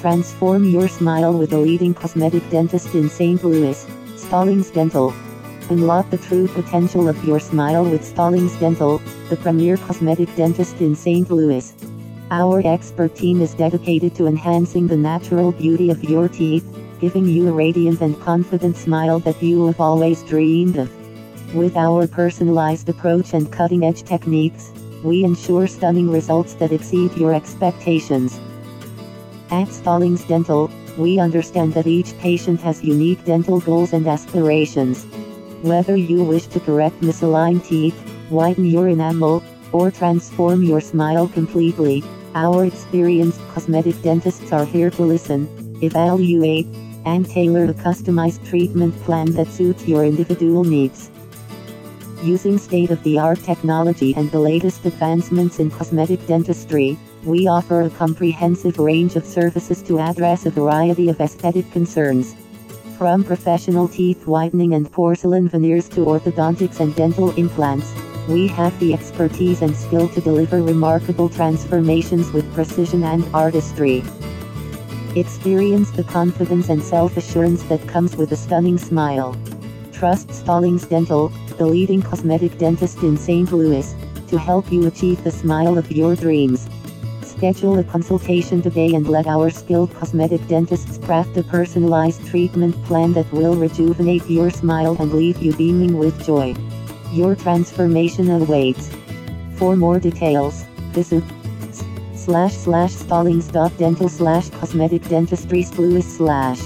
Transform your smile with a leading cosmetic dentist in St. Louis, Stallings Dental. Unlock the true potential of your smile with Stallings Dental, the premier cosmetic dentist in St. Louis. Our expert team is dedicated to enhancing the natural beauty of your teeth, giving you a radiant and confident smile that you have always dreamed of. With our personalized approach and cutting edge techniques, we ensure stunning results that exceed your expectations. At Stallings Dental, we understand that each patient has unique dental goals and aspirations. Whether you wish to correct misaligned teeth, whiten your enamel, or transform your smile completely, our experienced cosmetic dentists are here to listen, evaluate, and tailor a customized treatment plan that suits your individual needs. Using state of the art technology and the latest advancements in cosmetic dentistry, we offer a comprehensive range of services to address a variety of aesthetic concerns. From professional teeth whitening and porcelain veneers to orthodontics and dental implants, we have the expertise and skill to deliver remarkable transformations with precision and artistry. Experience the confidence and self-assurance that comes with a stunning smile. Trust Stallings Dental, the leading cosmetic dentist in St. Louis, to help you achieve the smile of your dreams. Schedule a consultation today and let our skilled cosmetic dentists craft a personalized treatment plan that will rejuvenate your smile and leave you beaming with joy. Your transformation awaits. For more details, visit slash slash stallings dot dental slash cosmetic dentistry slash.